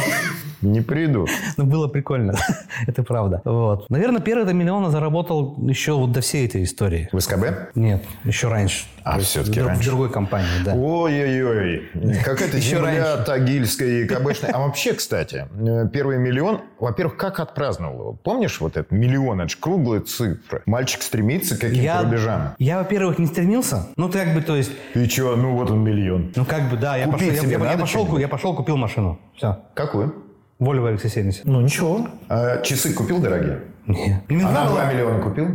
Не придут. Ну, было прикольно. это правда. Вот. Наверное, первый до миллиона заработал еще вот до всей этой истории. В СКБ? Нет, еще раньше. А, То всё-таки в, раньше. в другой компании, да. Ой-ой-ой. Какая-то земля тагильская и кабачная. А вообще, кстати, э, первый миллион, во-первых, как отпраздновал его? Помнишь вот этот миллион? Это же круглая цифра. Мальчик стремится к каким-то Я, рубежам. я, во-первых, не стремился. Ну, как бы, то есть, И что, ну вот он миллион. ну, как бы, да, я Купить пошел, я- я, я пошел, я пошел, купил машину. Все. Какую? Volvo XC70. Ну, ничего. А часы купил дорогие? Не. А на 2 миллиона купил?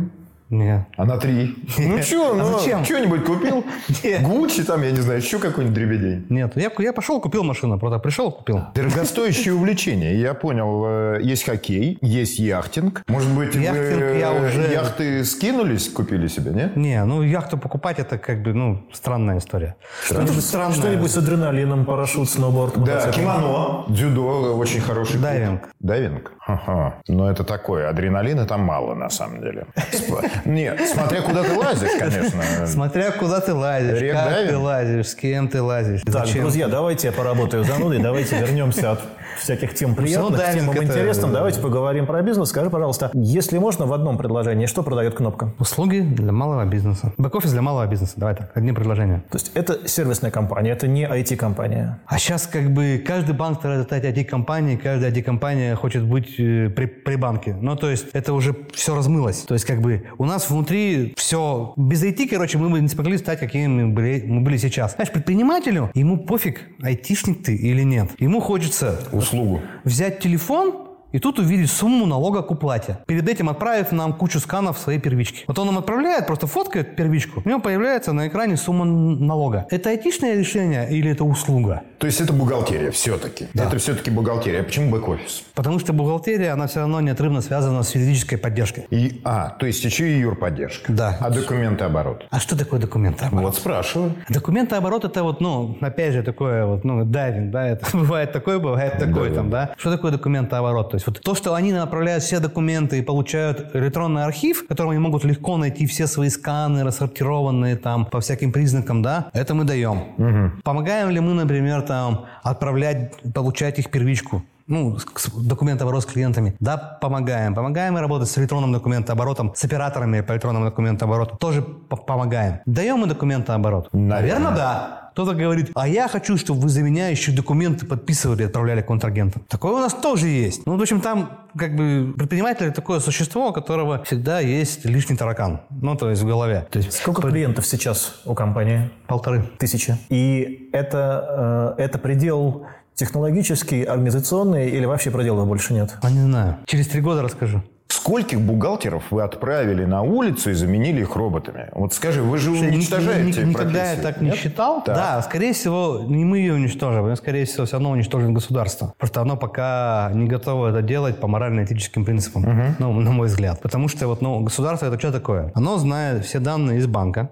Не. А на 3? Ну что, А ну, зачем? что-нибудь купил? Нет. Гуччи там, я не знаю, еще какой-нибудь дребедень. Нет. Я, я пошел, купил машину. Просто пришел, купил. Дорогостоящее увлечение. Я понял, э, есть хоккей, есть яхтинг. Может быть, вы Яхтинг я э, уже- яхты скинулись, купили себе, нет? Не, ну яхту покупать это как бы, ну, странная история. Что-нибудь странное. Что-нибудь с адреналином, парашют, сноуборд. Да, кимоно, дзюдо, очень хороший. Дайвинг. Дайвинг? Ага. Но это такое, адреналина там мало, на самом деле. Нет, смотря куда ты лазишь, конечно. Смотря куда ты лазишь, Wreck как дайвинг? ты лазишь, с кем ты лазишь, Так, зачем. друзья, давайте я поработаю занудой, давайте вернемся от всяких тем приятных к темам это- интересным. Давайте поговорим про бизнес. Скажи, пожалуйста, если можно, в одном предложении, что продает кнопка? Услуги для малого бизнеса. Бэк-офис для малого бизнеса. Давай так, одни предложения. То есть это сервисная компания, это не IT-компания. А сейчас как бы каждый банк старается стать IT-компанией, каждая IT-компания хочет быть э, при, при банке. Ну, то есть это уже все размылось. То есть как бы у нас внутри все... Без IT, короче, мы бы не смогли стать, какими мы были, мы были сейчас. Знаешь, предпринимателю, ему пофиг, айтишник ты или нет. Ему хочется Услугу. взять телефон и тут увидеть сумму налога к уплате. Перед этим отправив нам кучу сканов своей первички. Вот он нам отправляет, просто фоткает первичку, у него появляется на экране сумма налога. Это айтишное решение или это услуга? То есть это бухгалтерия все-таки. Это все-таки бухгалтерия. А почему бэк-офис? Потому что бухгалтерия, она все равно неотрывно связана с юридической поддержкой. И, а, то есть еще и юрподдержка. Да. А документооборот? А что такое документооборот? Вот спрашиваю. Документооборот это вот, ну, опять же, такое вот, ну, дайвинг, да, это бывает такое, бывает такое там, да. Что такое документооборот? То есть вот то, что они направляют все документы и получают электронный архив, в котором они могут легко найти все свои сканы, рассортированные там по всяким признакам, да, это мы даем. Помогаем ли мы, например, там, отправлять, получать их первичку? ну, документооборот с клиентами. Да, помогаем. Помогаем и работать с электронным документооборотом, с операторами по электронному документообороту. Тоже по- помогаем. Даем мы документооборот? Наверное, да. Кто-то говорит, а я хочу, чтобы вы за меня еще документы подписывали и отправляли контрагентам. Такое у нас тоже есть. Ну, в общем, там как бы предприниматель такое существо, у которого всегда есть лишний таракан. Ну, то есть в голове. То есть Сколько клиентов сейчас у компании? полторы. Тысячи. И это, э, это предел технологический, организационный или вообще пределов больше нет? А не знаю. Через три года расскажу. Скольких бухгалтеров вы отправили на улицу и заменили их роботами? Вот скажи, вы же уничтожаете ни- Никогда я так не нет? считал. Так. Да, скорее всего, не мы ее уничтожим, а скорее всего, все равно уничтожим государство. Просто оно пока не готово это делать по морально-этическим принципам, ну, на мой взгляд. Потому что вот, ну, государство это что такое? Оно знает все данные из банка,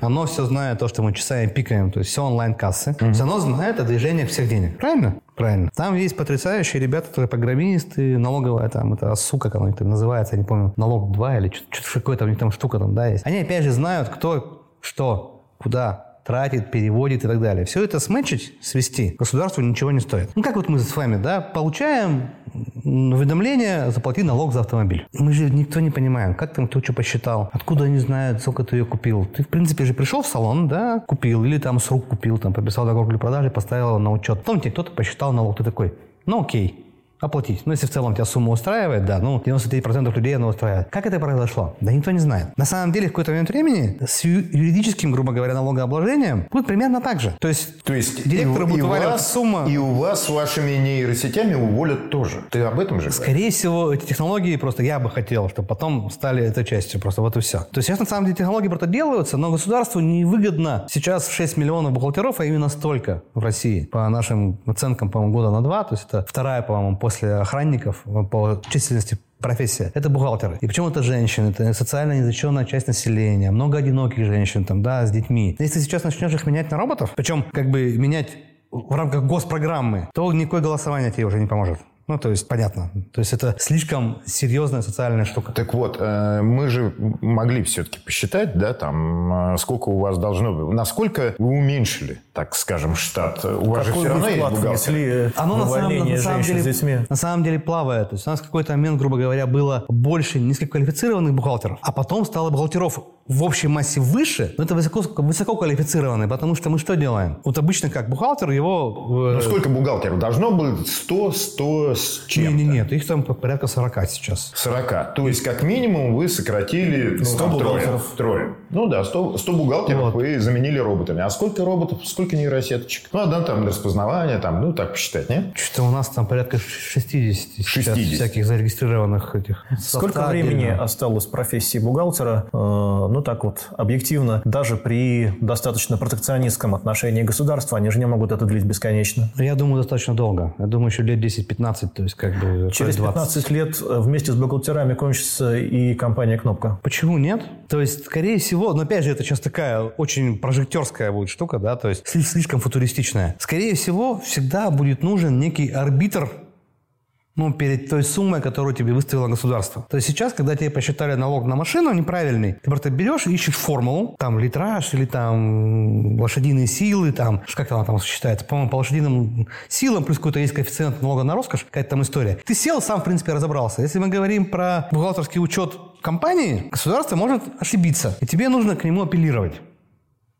оно все знает то, что мы часами пикаем, то есть все онлайн-кассы. То есть оно знает о движениях всех денег. Правильно? Правильно. Там есть потрясающие ребята, которые программисты, налоговая, там, это АСУ, как оно там называется, я не помню, налог 2 или что-то какое-то у них там штука там, да, есть. Они опять же знают, кто, что, куда тратит, переводит и так далее. Все это сметчить, свести государству ничего не стоит. Ну, как вот мы с вами, да, получаем уведомление, заплати налог за автомобиль. Мы же никто не понимаем, как там кто что посчитал, откуда они знают, сколько ты ее купил. Ты, в принципе, же пришел в салон, да, купил, или там с рук купил, там, прописал договор для продажи, поставил на учет. Потом тебе кто-то посчитал налог, ты такой, ну окей, оплатить. Ну, если в целом тебя сумма устраивает, да, ну, 99% людей она устраивает. Как это произошло? Да никто не знает. На самом деле, в какой-то момент времени с юридическим, грубо говоря, налогообложением будет примерно так же. То есть, То есть директору и, будет вас, сумма. и у вас с вашими нейросетями уволят тоже. Ты об этом же говоришь? Скорее всего, эти технологии просто я бы хотел, чтобы потом стали этой частью. Просто вот и все. То есть сейчас на самом деле технологии просто делаются, но государству невыгодно сейчас 6 миллионов бухгалтеров, а именно столько в России. По нашим оценкам, по-моему, года на два. То есть это вторая, по-моему, после охранников по численности профессия. Это бухгалтеры. И причем это женщины, это социально незащищенная часть населения, много одиноких женщин там, да, с детьми. Если сейчас начнешь их менять на роботов, причем как бы менять в рамках госпрограммы, то никакое голосование тебе уже не поможет. Ну, то есть, понятно. То есть, это слишком серьезная социальная штука. Так вот, э, мы же могли все-таки посчитать, да, там, э, сколько у вас должно быть. Насколько вы уменьшили, так скажем, штат? У вас же Какой все равно есть бухгалтер. внесли Оно в на самом, на самом деле, с детьми? на самом деле плавает. То есть у нас в какой-то момент, грубо говоря, было больше низкоквалифицированных бухгалтеров, а потом стало бухгалтеров в общей массе выше, но это высоко, высококвалифицированные, потому что мы что делаем? Вот обычно как бухгалтер его... Ну, э, сколько бухгалтеров? Должно быть 100, 100 с не, чем-то. не, нет, их там порядка 40 сейчас. 40. То есть, как минимум, вы сократили 100 там, бухгалтеров. Трое. Ну да, 100, 100 бухгалтеров Вот. вы заменили роботами. А сколько роботов, сколько нейросеточек? Ну, одна там для распознавания, там, ну, так посчитать, нет? Что-то у нас там порядка 60, сейчас 60. всяких зарегистрированных этих. Сколько софта времени отдельно. осталось в профессии бухгалтера, э, ну так вот, объективно, даже при достаточно протекционистском отношении государства, они же не могут это длить бесконечно. Я думаю, достаточно долго. Я думаю, еще лет 10-15, то есть как бы... Через 20. 15 лет э, вместе с бухгалтерами кончится и компания «Кнопка». Почему нет? То есть, скорее всего, но опять же, это сейчас такая очень прожектерская будет штука, да, то есть слишком футуристичная. Скорее всего, всегда будет нужен некий арбитр ну, перед той суммой, которую тебе выставило государство. То есть сейчас, когда тебе посчитали налог на машину неправильный, ты просто берешь ищешь формулу, там литраж или там лошадиные силы, там, как она там считается, по-моему, по лошадиным силам, плюс какой-то есть коэффициент налога на роскошь, какая-то там история. Ты сел, сам, в принципе, разобрался. Если мы говорим про бухгалтерский учет компании, государство может ошибиться, и тебе нужно к нему апеллировать.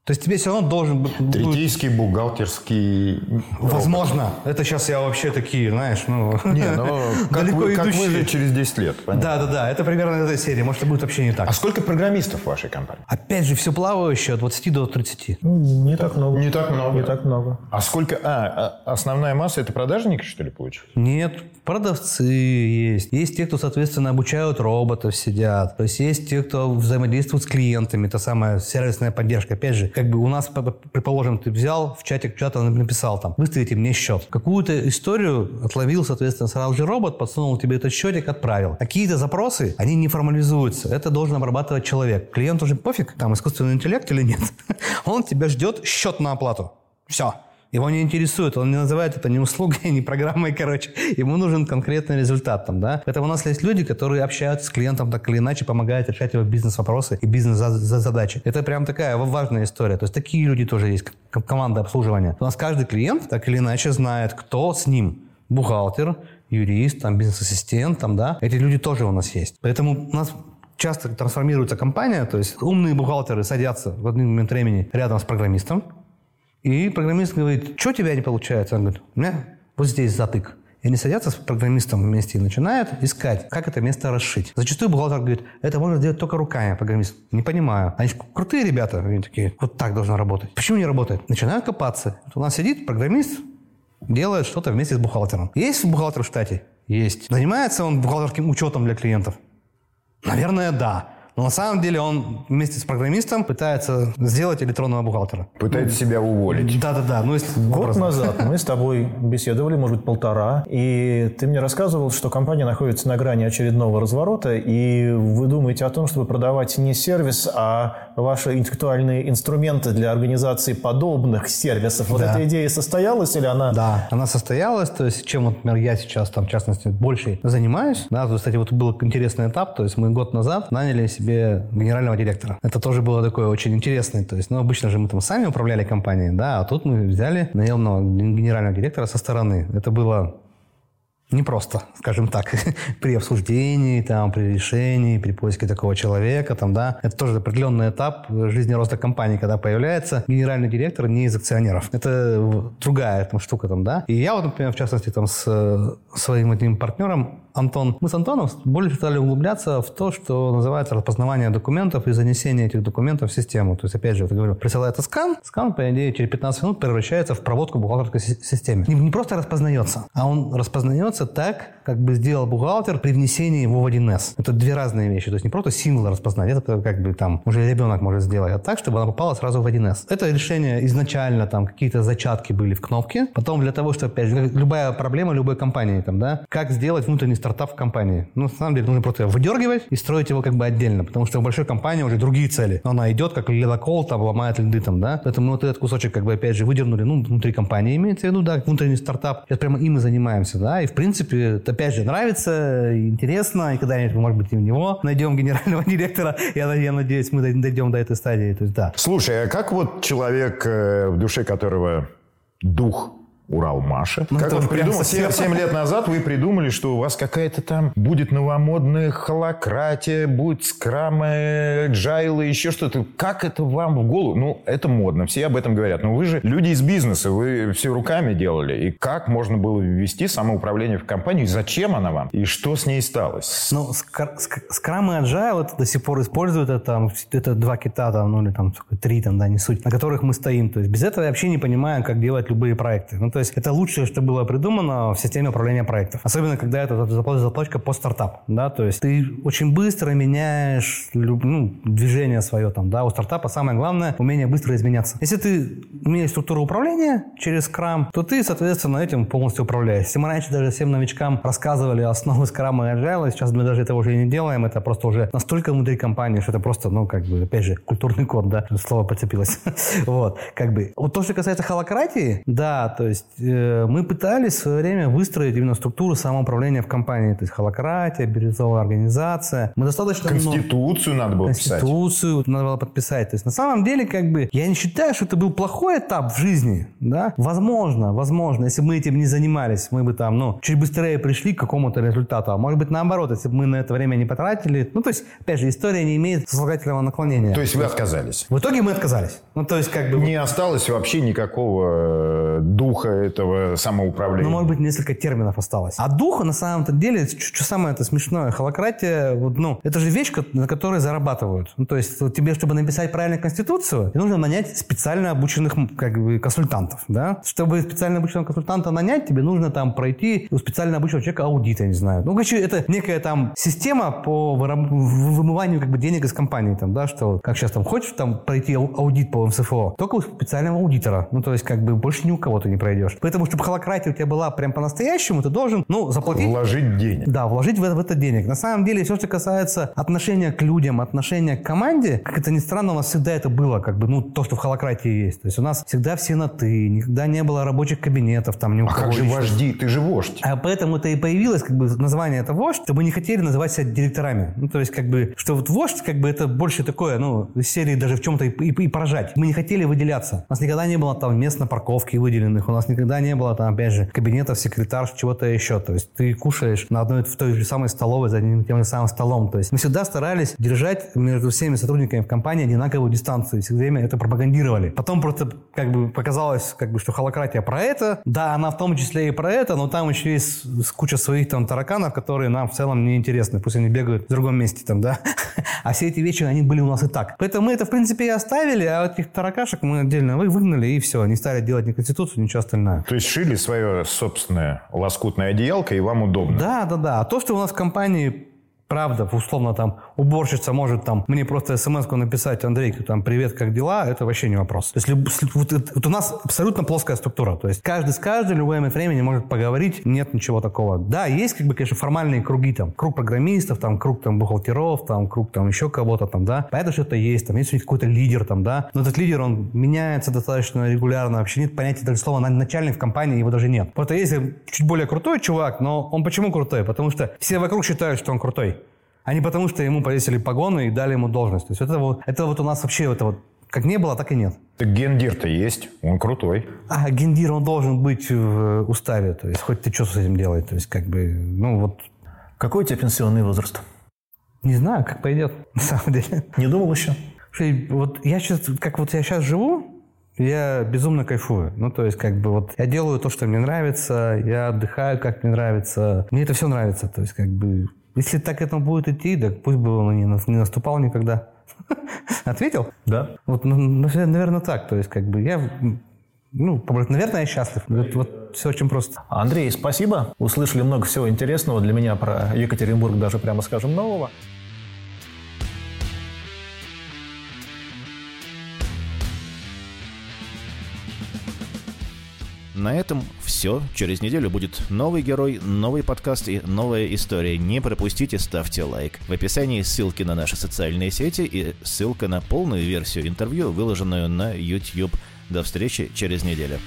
То есть тебе все равно должен быть... Третейский бухгалтерский... Возможно. Это сейчас я вообще такие, знаешь, ну... Не, ну, как далеко вы, как вы же через 10 лет. понятно. Да, да, да. Это примерно этой серии. Может, это будет вообще не так. А сколько программистов в вашей компании? Опять же, все плавающее от 20 до 30. Ну, не так много. Не так много. Не так много. А сколько... А, а основная масса это продажники, что ли, получилось? Нет, продавцы есть. Есть те, кто, соответственно, обучают роботов, сидят. То есть есть те, кто взаимодействует с клиентами. Это самая сервисная поддержка. Опять же, как бы у нас, предположим, ты взял в чатик чата написал там, выставите мне счет. Какую-то историю отловил, соответственно, сразу же робот, подсунул тебе этот счетик, отправил. Какие-то запросы, они не формализуются. Это должен обрабатывать человек. Клиент уже пофиг, там искусственный интеллект или нет. Он тебя ждет счет на оплату. Все. Его не интересует, он не называет это ни услугой, ни программой, короче. Ему нужен конкретный результат там, да. Поэтому у нас есть люди, которые общаются с клиентом так или иначе, помогают решать его бизнес-вопросы и бизнес-задачи. Это прям такая важная история. То есть такие люди тоже есть, команда обслуживания. У нас каждый клиент так или иначе знает, кто с ним. Бухгалтер, юрист, там, бизнес-ассистент, там, да. Эти люди тоже у нас есть. Поэтому у нас часто трансформируется компания, то есть умные бухгалтеры садятся в один момент времени рядом с программистом, и программист говорит, что у тебя не получается? Он говорит, у меня вот здесь затык. И они садятся с программистом вместе и начинают искать, как это место расшить. Зачастую бухгалтер говорит, это можно сделать только руками. Программист, не понимаю. Они крутые ребята. Они такие, вот так должно работать. Почему не работает? Начинают копаться. Вот у нас сидит программист, делает что-то вместе с бухгалтером. Есть бухгалтер в штате? Есть. Занимается он бухгалтерским учетом для клиентов? Наверное, да. Но на самом деле он вместе с программистом пытается сделать электронного бухгалтера. Пытается себя уволить. Да-да-да. Ну, если Год образно. назад мы с тобой беседовали, может быть, полтора, и ты мне рассказывал, что компания находится на грани очередного разворота, и вы думаете о том, чтобы продавать не сервис, а ваши интеллектуальные инструменты для организации подобных сервисов. Вот Да. эта идея состоялась или она... Да, она состоялась, то есть чем, вот, например, я сейчас, там, в частности, больше занимаюсь. Да, то кстати, вот был интересный этап, то есть мы год назад наняли себе генерального директора. Это тоже было такое очень интересное, то есть, ну, обычно же мы там сами управляли компанией, да, а тут мы взяли наемного генерального директора со стороны. Это было непросто, скажем так, при обсуждении, там, при решении, при поиске такого человека, там, да. Это тоже определенный этап жизни роста компании, когда появляется генеральный директор не из акционеров. Это другая там, штука, там, да. И я вот, например, в частности, там, с э, своим этим партнером Антон, мы с Антоном больше стали углубляться в то, что называется распознавание документов и занесение этих документов в систему. То есть, опять же, вот я говорю, присылается скан, скан, по идее, через 15 минут превращается в проводку в бухгалтерской си- системе. Не, не просто распознается, а он распознается так, как бы сделал бухгалтер при внесении его в 1С. Это две разные вещи. То есть не просто символ распознать, это как бы там уже ребенок может сделать, а так, чтобы она попала сразу в 1С. Это решение изначально там какие-то зачатки были в кнопке. Потом для того, чтобы, опять же, любая проблема любой компании, там, да, как сделать внутренний стартап в компании. Ну, на самом деле, нужно просто выдергивать и строить его как бы отдельно, потому что у большой компании уже другие цели. Она идет, как ледокол, там, ломает льды, там, да. Поэтому вот этот кусочек, как бы, опять же, выдернули, ну, внутри компании имеется в виду, да, внутренний стартап. Сейчас прямо им и занимаемся, да. И, в принципе, это, опять же, нравится, интересно, и когда-нибудь, может быть, и в него найдем генерального директора. Я, я надеюсь, мы дойдем до этой стадии. То есть, да. Слушай, а как вот человек, э, в душе которого дух Уралмаша. Ну, как он придумал? совсем. 7, лет назад вы придумали, что у вас какая-то там будет новомодная холократия, будет скрамы, джайлы, еще что-то. Как это вам в голову? Ну, это модно, все об этом говорят. Но вы же люди из бизнеса, вы все руками делали. И как можно было ввести самоуправление в компанию? И зачем она вам? И что с ней сталось? Ну, скр- ск- скрам и agile это до сих пор используют, это, там, это два кита, там, ну или там три, там, да, не суть, на которых мы стоим. То есть без этого я вообще не понимаю, как делать любые проекты. Ну, то есть это лучшее, что было придумано в системе управления проектов. Особенно, когда это зап- заточка по стартап, да, то есть ты очень быстро меняешь ну, движение свое там, да, у стартапа самое главное умение быстро изменяться. Если ты умеешь структуру управления через скрам, то ты, соответственно, этим полностью управляешь. Если мы раньше даже всем новичкам рассказывали основы скрама и agile, сейчас мы даже этого уже не делаем, это просто уже настолько внутри компании, что это просто, ну, как бы, опять же, культурный код, да, слово подцепилось. вот, как бы. Вот то, что касается холократии, да, то есть э, мы пытались в свое время выстроить именно структуру самоуправления в компании, то есть холократия, бирюзовая организация. Мы достаточно много- Конституцию надо было писать. Конституцию надо было подписать. То есть на самом деле, как бы, я не считаю, что это был плохой этап в жизни, да. Возможно, возможно, если бы мы этим не занимались, мы бы там, ну, чуть быстрее пришли к какому-то результату. А может быть, наоборот, если бы мы на это время не потратили. Ну, то есть, опять же, история не имеет сослагательного наклонения. То есть вы отказались? В итоге мы отказались. Ну, то есть, как бы... Не осталось вообще никакого э, духа этого самоуправления. Ну, может быть, несколько терминов осталось. А духа, на самом-то деле, что самое это смешное, холократия, вот, ну, это же вещь, на которой зарабатывают. Ну, то есть, вот тебе, чтобы написать правильную конституцию, нужно нанять специально обученных, как бы, консультантов, да? Чтобы специально обученного консультанта нанять, тебе нужно там пройти у специально обученного человека аудит, я не знаю. Ну, короче, это некая там система по вымыванию, как бы, денег из компании, там, да, что, как сейчас там, хочешь там пройти ау- аудит по МСФО, только у специального аудитора. Ну, то есть, как бы, больше ни у кого ты не пройдешь. Поэтому, чтобы холократия у тебя была прям по-настоящему, ты должен, ну, заплатить Вложить денег. да, вложить в это, в это денег. На самом деле, все, что касается отношения к людям, отношения к команде, как это ни странно, у нас всегда это было, как бы, ну, то, что в холократии есть. То есть у нас всегда все на «ты», никогда не было рабочих кабинетов, там, ни у А как же вожди? Ты же вождь. А поэтому это и появилось, как бы, название это вождь, что мы не хотели называть себя директорами. Ну, то есть, как бы, что вот вождь, как бы, это больше такое, ну, из серии даже в чем-то и, и- и поражать. Мы не хотели выделяться. У нас никогда не было там мест на парковке выделенных, у нас никогда не было там, опять же, кабинетов, секретарш, чего-то еще. То есть, ты кушаешь на одной, в той же самой столовой за одним тем же самым столом. То есть, мы всегда старались держать между всеми сотрудниками в компании одинаковую дистанцию. И все время это пропагандировали. Потом просто, как бы, показалось, как бы, что холократия про это. Да, она в том числе и про это, но там еще есть куча своих там тараканов, которые нам в целом не интересны. Пусть они бегают в другом месте там, да. А все эти вещи, они были у нас и так. Поэтому мы это, в принципе, и оставили, а этих таракашек мы отдельно вы- выгнали, и все. Не стали делать ни конституцию, ничего остальное. То есть шили свое собственное лоскутное одеялко, и вам удобно. Да, да, да. А то, что у нас в компании правда, условно там уборщица может там мне просто смс написать, Андрей, там, привет, как дела, это вообще не вопрос. То есть люб- вот, вот у нас абсолютно плоская структура. То есть каждый с каждым любое момент времени может поговорить, нет ничего такого. Да, есть как бы, конечно, формальные круги там, круг программистов, там, круг там бухгалтеров, там, круг там еще кого-то там, да. Понятно, что это есть, там есть у них какой-то лидер там, да. Но этот лидер, он меняется достаточно регулярно. Вообще нет понятия даже слова на- начальник в компании, его даже нет. Просто есть чуть более крутой чувак, но он почему крутой? Потому что все вокруг считают, что он крутой а не потому, что ему повесили погоны и дали ему должность. То есть это вот, это вот у нас вообще это вот как не было, так и нет. Так гендир-то есть, он крутой. А гендир, он должен быть в уставе, то есть хоть ты что с этим делать, то есть как бы, ну вот, Какой у тебя пенсионный возраст? не знаю, как пойдет, на самом деле. Не думал еще? Слушай, вот я сейчас, как вот я сейчас живу, я безумно кайфую. Ну, то есть, как бы вот я делаю то, что мне нравится, я отдыхаю, как мне нравится. Мне это все нравится. То есть, как бы, если так это будет идти, так пусть бы он не, нас- не наступал никогда. Ответил? Да. Вот, ну, наверное, так. То есть, как бы я Ну, наверное, я счастлив. Вот, вот все очень просто. Андрей, спасибо. Услышали много всего интересного для меня про Екатеринбург, даже прямо скажем, нового. На этом все. Через неделю будет новый герой, новый подкаст и новая история. Не пропустите, ставьте лайк. В описании ссылки на наши социальные сети и ссылка на полную версию интервью, выложенную на YouTube. До встречи через неделю.